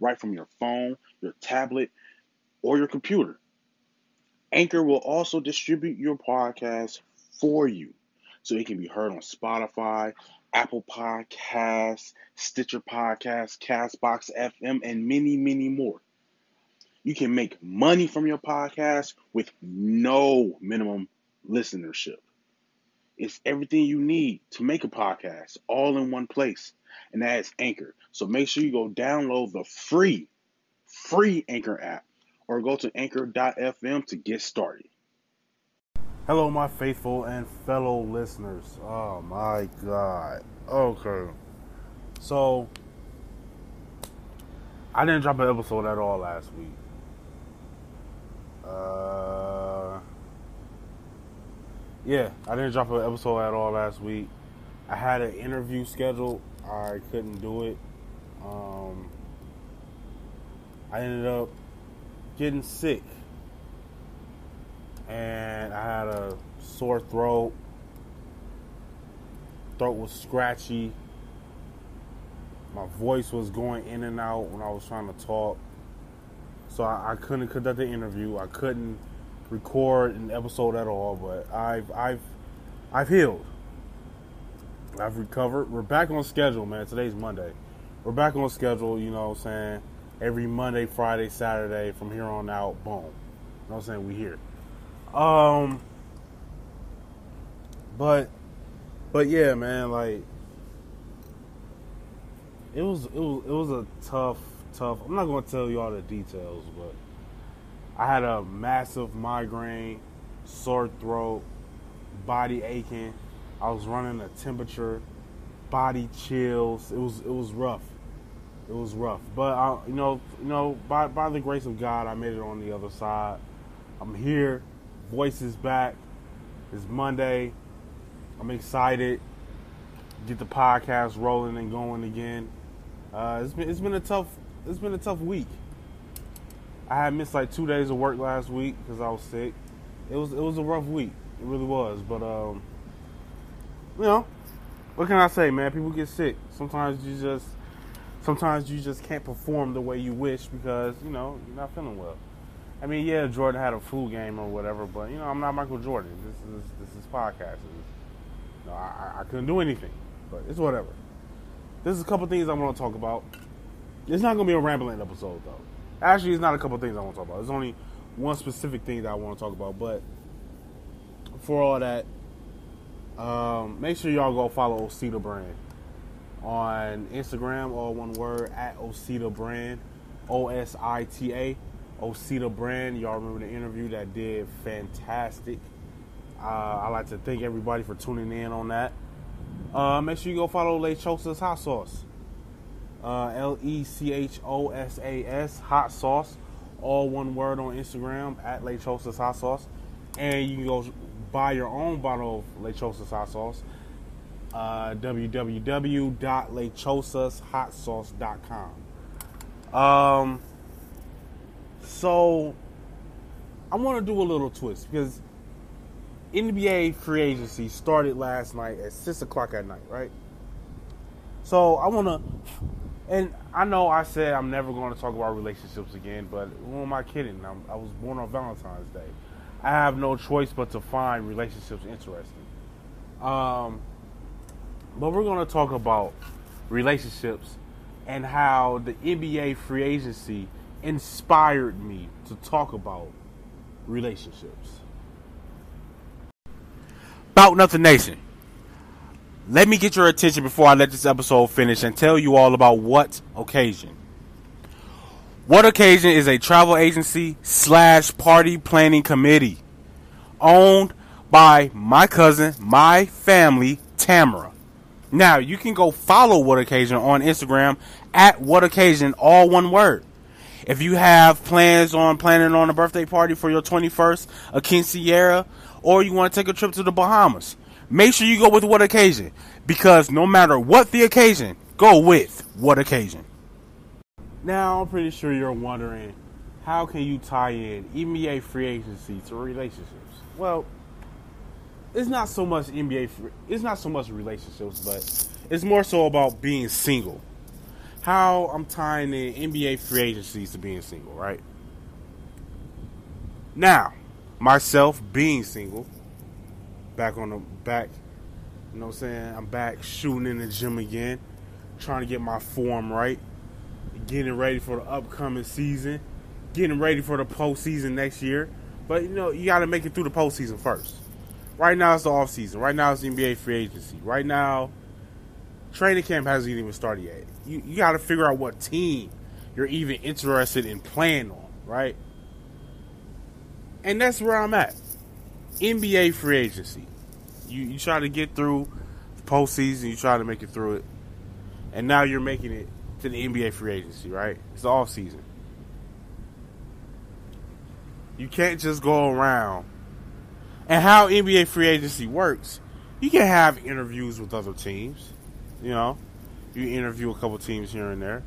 right from your phone, your tablet, or your computer. Anchor will also distribute your podcast for you so it can be heard on Spotify, Apple Podcasts, Stitcher Podcasts, Castbox FM, and many, many more. You can make money from your podcast with no minimum listenership. It's everything you need to make a podcast all in one place, and that is Anchor. So make sure you go download the free, free Anchor app or go to anchor.fm to get started. Hello, my faithful and fellow listeners. Oh my God. Okay. So, I didn't drop an episode at all last week. Uh, yeah, I didn't drop an episode at all last week. I had an interview scheduled. I couldn't do it. Um, I ended up getting sick and I had a sore throat. Throat was scratchy. My voice was going in and out when I was trying to talk. So I, I couldn't conduct the interview. I couldn't record an episode at all. But I've I've I've healed. I've recovered. We're back on schedule, man. Today's Monday. We're back on schedule, you know what I'm saying? Every Monday, Friday, Saturday, from here on out, boom. You know what I'm saying? We here. Um, but, but yeah, man, like it was, it was, it was a tough, tough. I'm not gonna tell you all the details, but I had a massive migraine, sore throat, body aching. I was running a temperature, body chills. It was, it was rough. It was rough, but I, you know, you know, by by the grace of God, I made it on the other side. I'm here voice is back. It's Monday. I'm excited. Get the podcast rolling and going again. Uh, it's been it's been a tough it's been a tough week. I had missed like two days of work last week because I was sick. It was it was a rough week. It really was. But um, you know, what can I say, man? People get sick. Sometimes you just sometimes you just can't perform the way you wish because you know you're not feeling well. I mean, yeah, Jordan had a flu game or whatever, but you know, I'm not Michael Jordan. This is this is podcast. You know, I, I couldn't do anything, but it's whatever. There's a couple things I want to talk about. It's not to be a rambling episode though. Actually, it's not a couple things I want to talk about. There's only one specific thing that I want to talk about. But for all that, um, make sure y'all go follow Osita Brand on Instagram, all one word at Osita Brand, O S I T A. Osita Brand. Y'all remember the interview that did fantastic. Uh, I'd like to thank everybody for tuning in on that. Uh, make sure you go follow Lechosas Hot Sauce. Uh, L E C H O S A S Hot Sauce. All one word on Instagram at Lechosas Hot Sauce. And you can go buy your own bottle of Lechosas Hot Sauce. Uh, www.lechosashotsauce.com. Um, So I want to do a little twist because NBA free agency started last night at six o'clock at night, right? So I want to, and I know I said I'm never going to talk about relationships again, but who am I kidding? I'm, I was born on Valentine's Day. I have no choice but to find relationships interesting. Um, but we're going to talk about relationships and how the NBA free agency inspired me to talk about relationships. About Nothing Nation. Let me get your attention before I let this episode finish and tell you all about What Occasion. What Occasion is a travel agency slash party planning committee owned by my cousin, my family, Tamara. Now you can go follow What Occasion on Instagram at What Occasion, all one word. If you have plans on planning on a birthday party for your 21st, a quinceañera, or you want to take a trip to the Bahamas, make sure you go with What Occasion because no matter what the occasion, go with What Occasion. Now I'm pretty sure you're wondering how can you tie in NBA free agency to relationships? Well, it's not so much NBA. Free, it's not so much relationships, but it's more so about being single. How I'm tying in NBA free agencies to being single, right? Now, myself being single, back on the back, you know what I'm saying? I'm back shooting in the gym again, trying to get my form right, getting ready for the upcoming season, getting ready for the postseason next year. But you know, you got to make it through the postseason first. Right now it's the off season. Right now it's NBA free agency. Right now, training camp hasn't even started yet. You you got to figure out what team you're even interested in playing on, right? And that's where I'm at. NBA free agency. You you try to get through the postseason. You try to make it through it, and now you're making it to the NBA free agency, right? It's the off season. You can't just go around. And how NBA free agency works, you can have interviews with other teams. You know, you interview a couple teams here and there.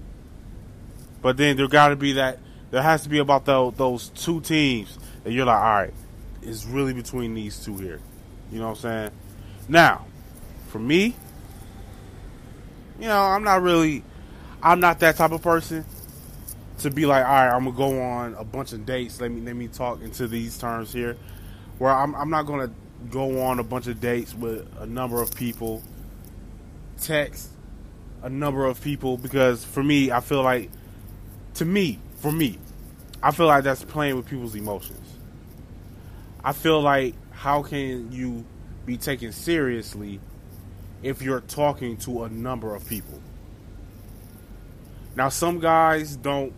But then there got to be that. There has to be about the, those two teams that you're like, all right, it's really between these two here. You know what I'm saying? Now, for me, you know, I'm not really, I'm not that type of person to be like, all right, I'm gonna go on a bunch of dates. Let me let me talk into these terms here, where I'm I'm not gonna go on a bunch of dates with a number of people, text a number of people because for me, I feel like, to me, for me, I feel like that's playing with people's emotions. I feel like how can you be taken seriously if you're talking to a number of people? Now, some guys don't.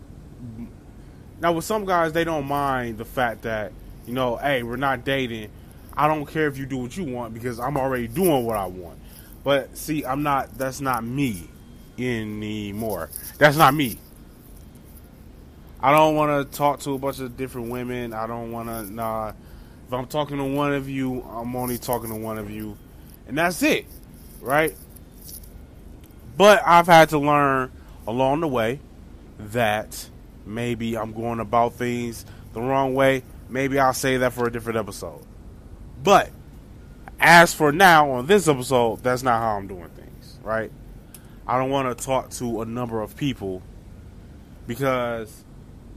Now, with some guys, they don't mind the fact that you know, hey, we're not dating. I don't care if you do what you want because I'm already doing what I want. But see, I'm not. That's not me anymore. That's not me. I don't want to talk to a bunch of different women. I don't want to. Nah. If I'm talking to one of you, I'm only talking to one of you, and that's it, right? But I've had to learn along the way that maybe I'm going about things the wrong way. Maybe I'll say that for a different episode. But as for now, on this episode, that's not how I'm doing things, right? I don't want to talk to a number of people because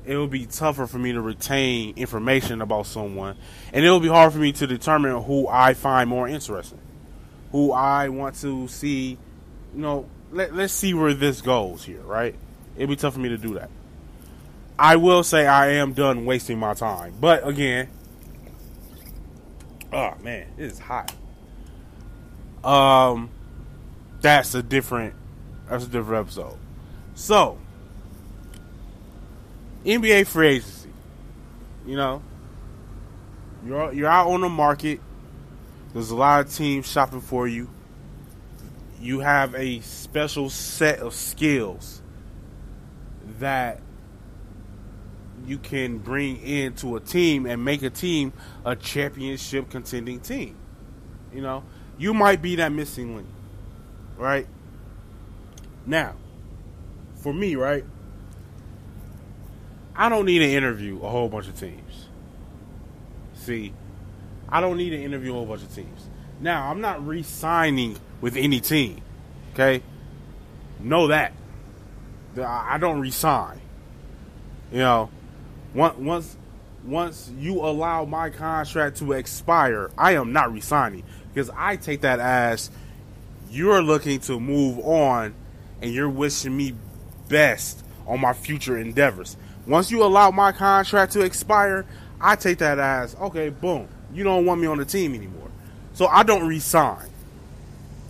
it will be tougher for me to retain information about someone, and it will be hard for me to determine who I find more interesting, who I want to see. You know, let, let's see where this goes here, right? It'd be tough for me to do that. I will say I am done wasting my time, but again, oh man, it is hot. Um, that's a different, that's a different episode. So, NBA free agency. You know, you're you're out on the market. There's a lot of teams shopping for you. You have a special set of skills that you can bring into a team and make a team a championship contending team. You know, you might be that missing link, right? Now, for me, right? I don't need to interview a whole bunch of teams. See, I don't need to interview a whole bunch of teams. Now, I'm not re signing with any team. Okay? Know that. I don't resign. You know, once once you allow my contract to expire, I am not resigning because I take that as you're looking to move on and you're wishing me best on my future endeavors. Once you allow my contract to expire, I take that as okay, boom, you don't want me on the team anymore. So I don't resign.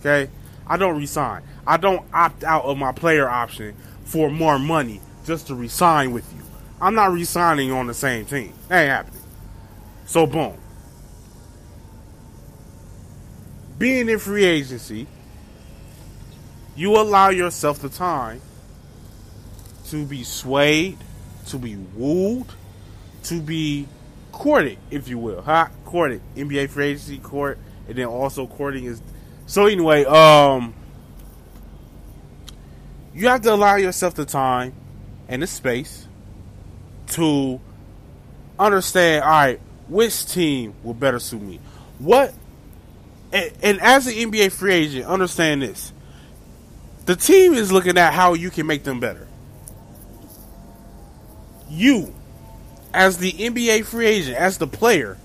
Okay? I don't resign. I don't opt out of my player option for more money just to resign with you. I'm not resigning on the same team. That ain't happening. So boom. Being in free agency, you allow yourself the time to be swayed, to be wooed, to be courted, if you will. Huh? Courted. NBA free agency court, and then also courting is. So anyway, um, you have to allow yourself the time and the space to understand. All right, which team will better suit me? What? And, and as an NBA free agent, understand this: the team is looking at how you can make them better. You, as the NBA free agent, as the player,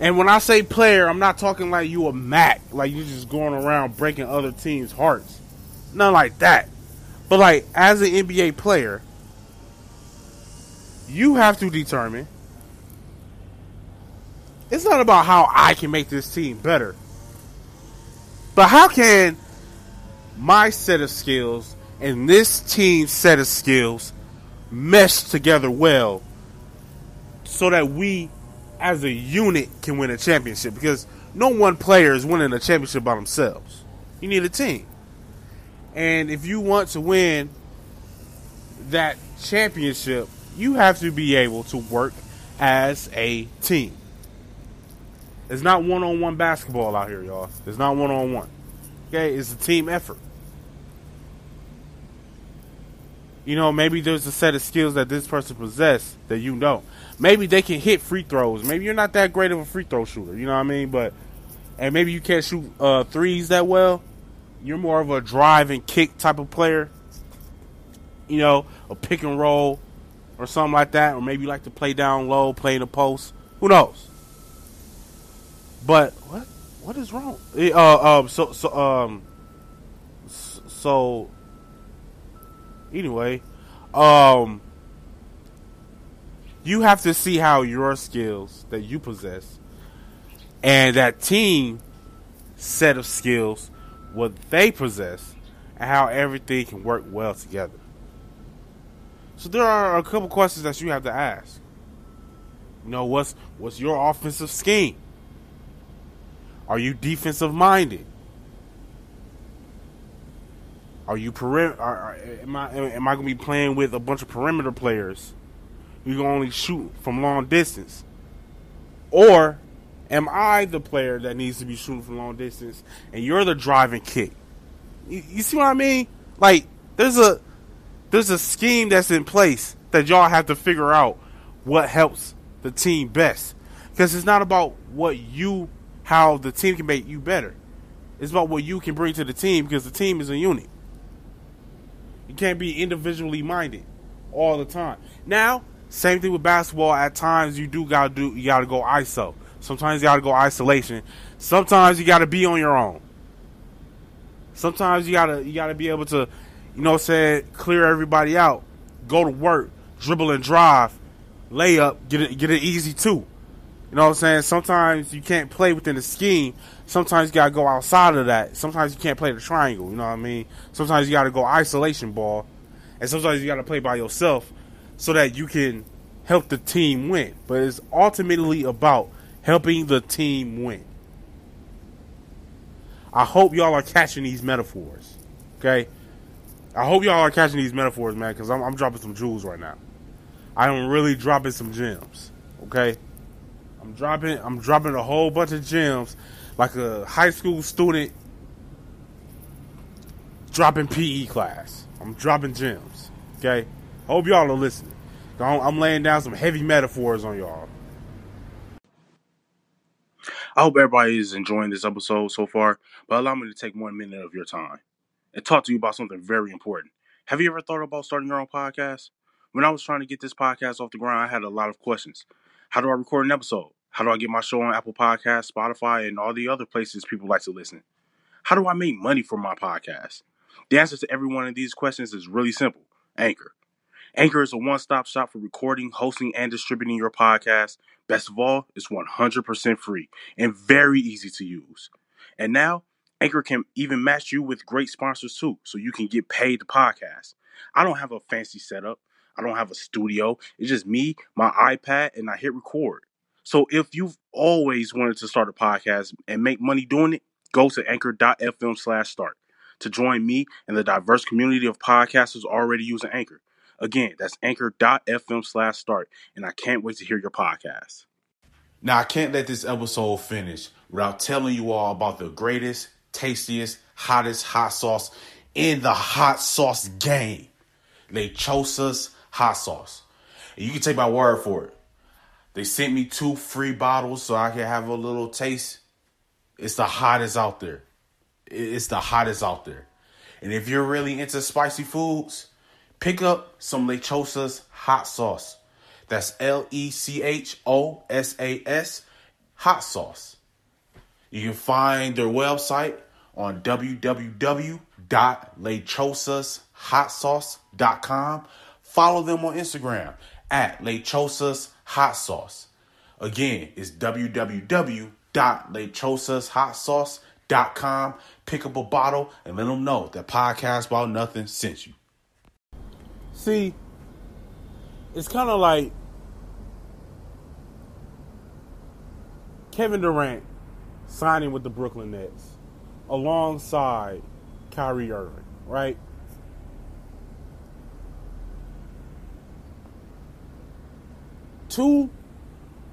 and when I say player, I'm not talking like you a Mac, like you just going around breaking other teams' hearts. Nothing like that. But like as an NBA player, you have to determine it's not about how I can make this team better. But how can my set of skills and this team's set of skills mesh together well so that we as a unit can win a championship because no one player is winning a championship by themselves. You need a team. And if you want to win that championship, you have to be able to work as a team. It's not one on one basketball out here, y'all. It's not one on one. Okay, it's a team effort. You know, maybe there's a set of skills that this person possesses that you don't. Maybe they can hit free throws. Maybe you're not that great of a free throw shooter. You know what I mean? But and maybe you can't shoot uh, threes that well. You're more of a drive and kick type of player. You know, a pick and roll or something like that, or maybe you like to play down low, play in the post. Who knows? But what what is wrong? Uh, um, so so um, so anyway, um, you have to see how your skills that you possess and that team set of skills, what they possess, and how everything can work well together. So there are a couple questions that you have to ask. You know, what's what's your offensive scheme? Are you defensive minded? Are you are, are, am I am I going to be playing with a bunch of perimeter players? You can only shoot from long distance, or am I the player that needs to be shooting from long distance, and you're the driving kick? You, you see what I mean? Like there's a there's a scheme that's in place that y'all have to figure out what helps the team best, because it's not about what you how the team can make you better. It's about what you can bring to the team because the team is a unit. You can't be individually minded all the time. Now, same thing with basketball. At times, you do gotta do you gotta go ISO. Sometimes you gotta go isolation. Sometimes you gotta be on your own. Sometimes you gotta you gotta be able to, you know, say clear everybody out, go to work, dribble and drive, lay up, get it get it easy too. You know what I'm saying? Sometimes you can't play within the scheme. Sometimes you gotta go outside of that. Sometimes you can't play the triangle. You know what I mean? Sometimes you gotta go isolation ball, and sometimes you gotta play by yourself so that you can help the team win. But it's ultimately about helping the team win. I hope y'all are catching these metaphors. Okay? I hope y'all are catching these metaphors, man, because I'm, I'm dropping some jewels right now. I am really dropping some gems. Okay? I'm dropping I'm dropping a whole bunch of gems like a high school student dropping PE class. I'm dropping gems. Okay? Hope y'all are listening. I'm laying down some heavy metaphors on y'all. I hope everybody is enjoying this episode so far, but allow me to take one minute of your time and talk to you about something very important. Have you ever thought about starting your own podcast? When I was trying to get this podcast off the ground, I had a lot of questions. How do I record an episode? How do I get my show on Apple Podcasts, Spotify, and all the other places people like to listen? How do I make money for my podcast? The answer to every one of these questions is really simple Anchor. Anchor is a one stop shop for recording, hosting, and distributing your podcast. Best of all, it's 100% free and very easy to use. And now, Anchor can even match you with great sponsors too, so you can get paid to podcast. I don't have a fancy setup. I don't have a studio. It's just me, my iPad, and I hit record. So if you've always wanted to start a podcast and make money doing it, go to anchor.fm slash start to join me and the diverse community of podcasters already using Anchor. Again, that's anchor.fm slash start. And I can't wait to hear your podcast. Now, I can't let this episode finish without telling you all about the greatest, tastiest, hottest hot sauce in the hot sauce game. Lechosa's hot sauce. And you can take my word for it. They sent me two free bottles so I can have a little taste. It's the hottest out there. It's the hottest out there. And if you're really into spicy foods, pick up some Lechosa's hot sauce. That's L E C H O S A S hot sauce. You can find their website on www.lechosashotsauce.com. Follow them on Instagram at Lechosas Hot Sauce. Again, it's www.lechosashotsauce.com. Pick up a bottle and let them know that Podcast About Nothing sent you. See, it's kind of like Kevin Durant signing with the Brooklyn Nets alongside Kyrie Irving, right? Two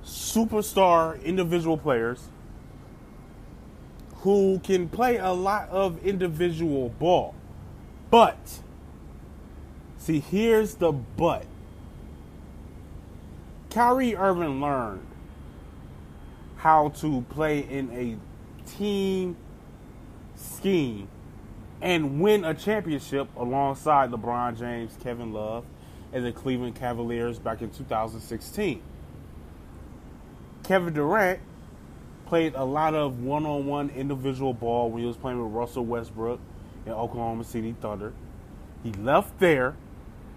superstar individual players who can play a lot of individual ball. But, see, here's the but. Kyrie Irving learned how to play in a team scheme and win a championship alongside LeBron James, Kevin Love, and the Cleveland Cavaliers back in 2016. Kevin Durant played a lot of one on one individual ball when he was playing with Russell Westbrook in Oklahoma City Thunder. He left there,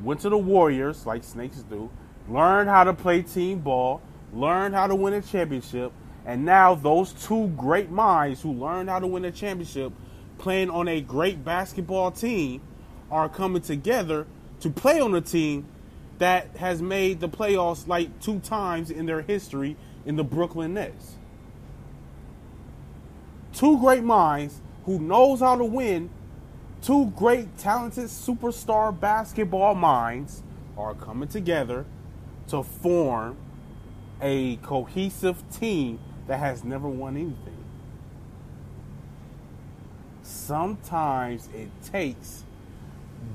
went to the Warriors, like snakes do, learned how to play team ball, learned how to win a championship, and now those two great minds who learned how to win a championship playing on a great basketball team are coming together to play on a team that has made the playoffs like two times in their history in the Brooklyn Nets. Two great minds who knows how to win, two great talented superstar basketball minds are coming together to form a cohesive team that has never won anything. Sometimes it takes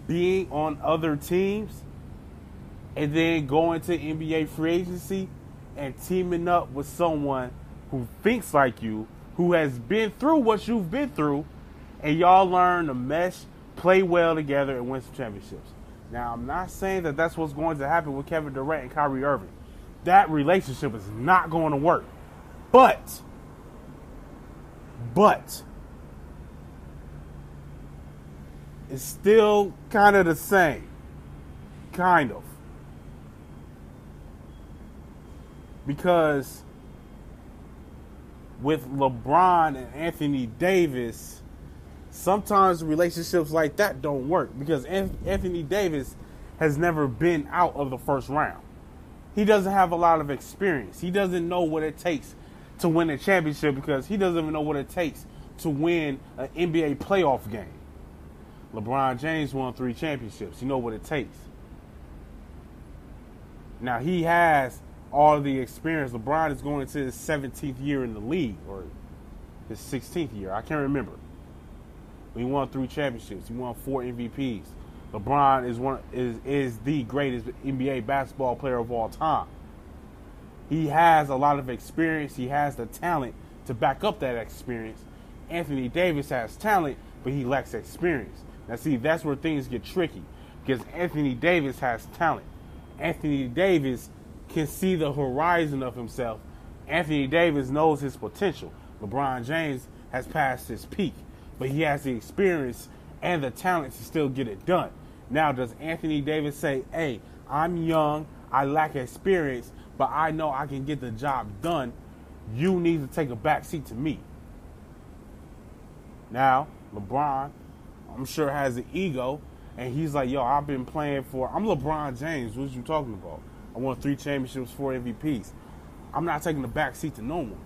being on other teams and then going to NBA free agency and teaming up with someone who thinks like you, who has been through what you've been through, and y'all learn to mesh, play well together, and win some championships. Now, I'm not saying that that's what's going to happen with Kevin Durant and Kyrie Irving. That relationship is not going to work. But, but, it's still kind of the same. Kind of. Because with LeBron and Anthony Davis, sometimes relationships like that don't work because Anthony Davis has never been out of the first round. He doesn't have a lot of experience. He doesn't know what it takes to win a championship because he doesn't even know what it takes to win an NBA playoff game. LeBron James won three championships. You know what it takes. Now he has all the experience. LeBron is going into his 17th year in the league or his 16th year. I can't remember. He won three championships. He won four MVPs. LeBron is one is is the greatest NBA basketball player of all time. He has a lot of experience. He has the talent to back up that experience. Anthony Davis has talent, but he lacks experience. Now, see, that's where things get tricky because Anthony Davis has talent. Anthony Davis can see the horizon of himself. Anthony Davis knows his potential. LeBron James has passed his peak, but he has the experience and the talent to still get it done. Now, does Anthony Davis say, hey, I'm young, I lack experience, but I know I can get the job done. You need to take a back seat to me. Now, LeBron, I'm sure has an ego, and he's like, yo, I've been playing for, I'm LeBron James. What are you talking about? I won three championships, four MVPs. I'm not taking the back seat to no one.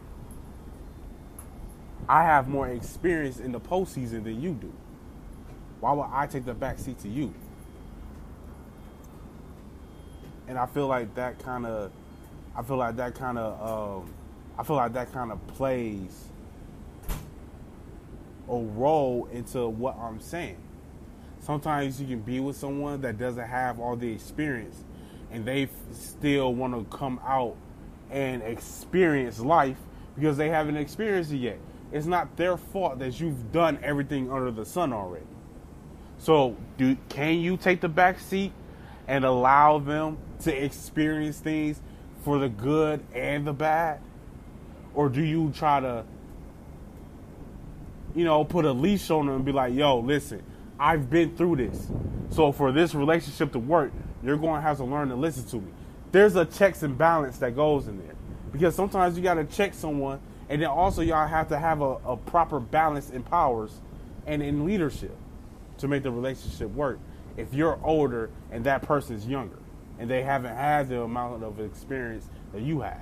I have more experience in the postseason than you do. Why would I take the back seat to you? And I feel like that kind of, I feel like that kind of, um, I feel like that kind of plays a role into what I'm saying. Sometimes you can be with someone that doesn't have all the experience, and they still want to come out and experience life because they haven't experienced it yet. It's not their fault that you've done everything under the sun already. So, do can you take the back seat and allow them to experience things for the good and the bad? Or do you try to you know, put a leash on them and be like, "Yo, listen, I've been through this. So for this relationship to work, you're going to have to learn to listen to me." There's a checks and balance that goes in there. Because sometimes you got to check someone and then also y'all have to have a, a proper balance in powers and in leadership to make the relationship work if you're older and that person's younger and they haven't had the amount of experience that you had.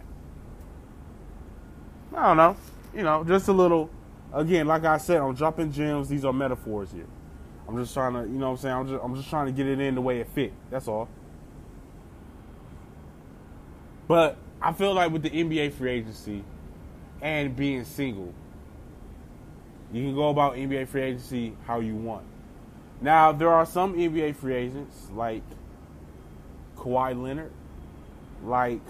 I don't know. You know, just a little again, like I said, I'm dropping gems. These are metaphors here. I'm just trying to, you know what I'm saying? I'm just I'm just trying to get it in the way it fit. That's all. But I feel like with the NBA free agency and being single, you can go about NBA free agency how you want. Now, there are some NBA free agents like Kawhi Leonard, like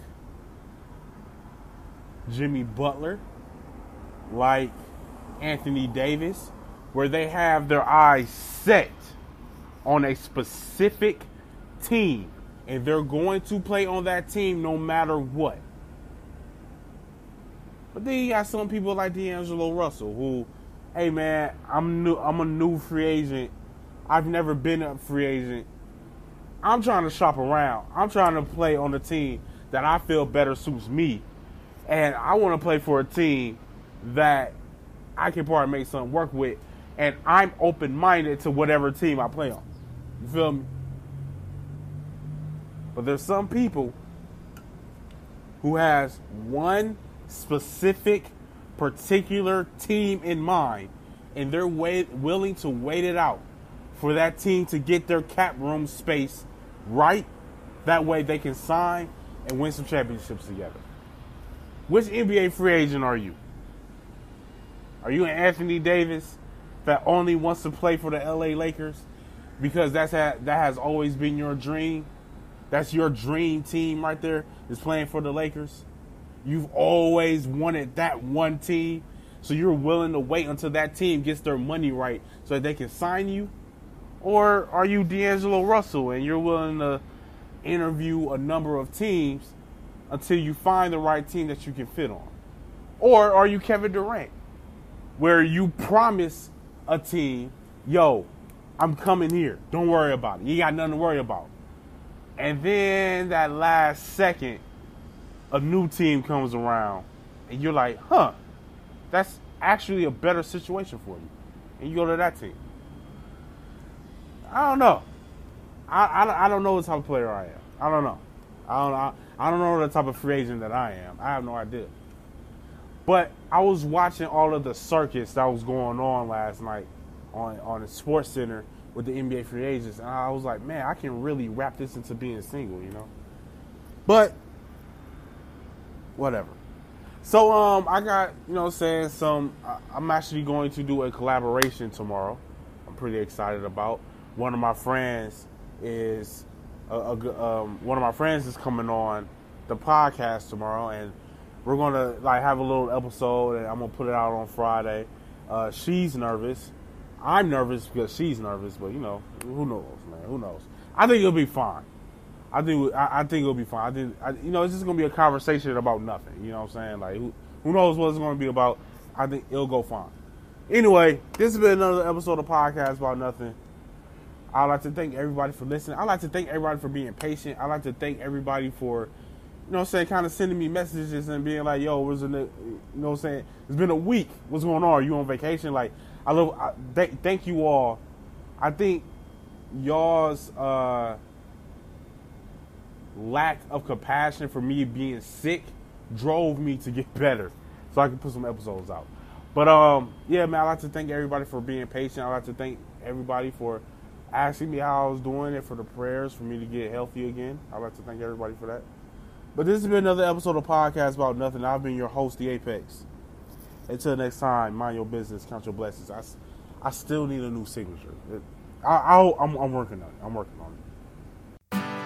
Jimmy Butler, like Anthony Davis, where they have their eyes set on a specific team and they're going to play on that team no matter what. But then you got some people like D'Angelo Russell who, hey man, I'm new I'm a new free agent I've never been a free agent. I'm trying to shop around. I'm trying to play on a team that I feel better suits me. And I want to play for a team that I can probably make something work with. And I'm open minded to whatever team I play on. You feel me? But there's some people who has one specific particular team in mind and they're willing to wait it out for that team to get their cap room space right. That way they can sign and win some championships together. Which NBA free agent are you? Are you an Anthony Davis that only wants to play for the LA Lakers because that's ha- that has always been your dream? That's your dream team right there is playing for the Lakers. You've always wanted that one team, so you're willing to wait until that team gets their money right so that they can sign you or are you D'Angelo Russell and you're willing to interview a number of teams until you find the right team that you can fit on? Or are you Kevin Durant, where you promise a team, yo, I'm coming here. Don't worry about it. You got nothing to worry about. And then that last second, a new team comes around, and you're like, huh, that's actually a better situation for you. And you go to that team. I don't know. I, I, I don't know what type of player I am. I don't know. I don't I, I don't know the type of free agent that I am. I have no idea. But I was watching all of the circus that was going on last night on on the Sports Center with the NBA free agents, and I was like, man, I can really wrap this into being single, you know. But whatever. So um, I got you know saying some. I'm actually going to do a collaboration tomorrow. I'm pretty excited about one of my friends is a, a um, one of my friends is coming on the podcast tomorrow, and we're gonna like have a little episode, and I'm gonna put it out on Friday. Uh, she's nervous. I'm nervous because she's nervous, but you know, who knows, man? Who knows? I think it'll be fine. I think I, I think it'll be fine. I think I, you know it's just gonna be a conversation about nothing. You know what I'm saying? Like who who knows what it's gonna be about? I think it'll go fine. Anyway, this has been another episode of podcast about nothing. I'd like to thank everybody for listening. I'd like to thank everybody for being patient. I'd like to thank everybody for, you know I'm saying, kind of sending me messages and being like, yo, what's in the, you know I'm saying? It's been a week. What's going on? Are you on vacation? Like, I love, I, th- thank you all. I think y'all's uh, lack of compassion for me being sick drove me to get better so I can put some episodes out. But um, yeah, man, I'd like to thank everybody for being patient. I'd like to thank everybody for asking me how I was doing and for the prayers for me to get healthy again. I'd like to thank everybody for that. But this has been another episode of Podcast About Nothing. I've been your host, The Apex. Until next time, mind your business, count your blessings. I, I still need a new signature. I, I'll, I'm, I'm working on it. I'm working on it.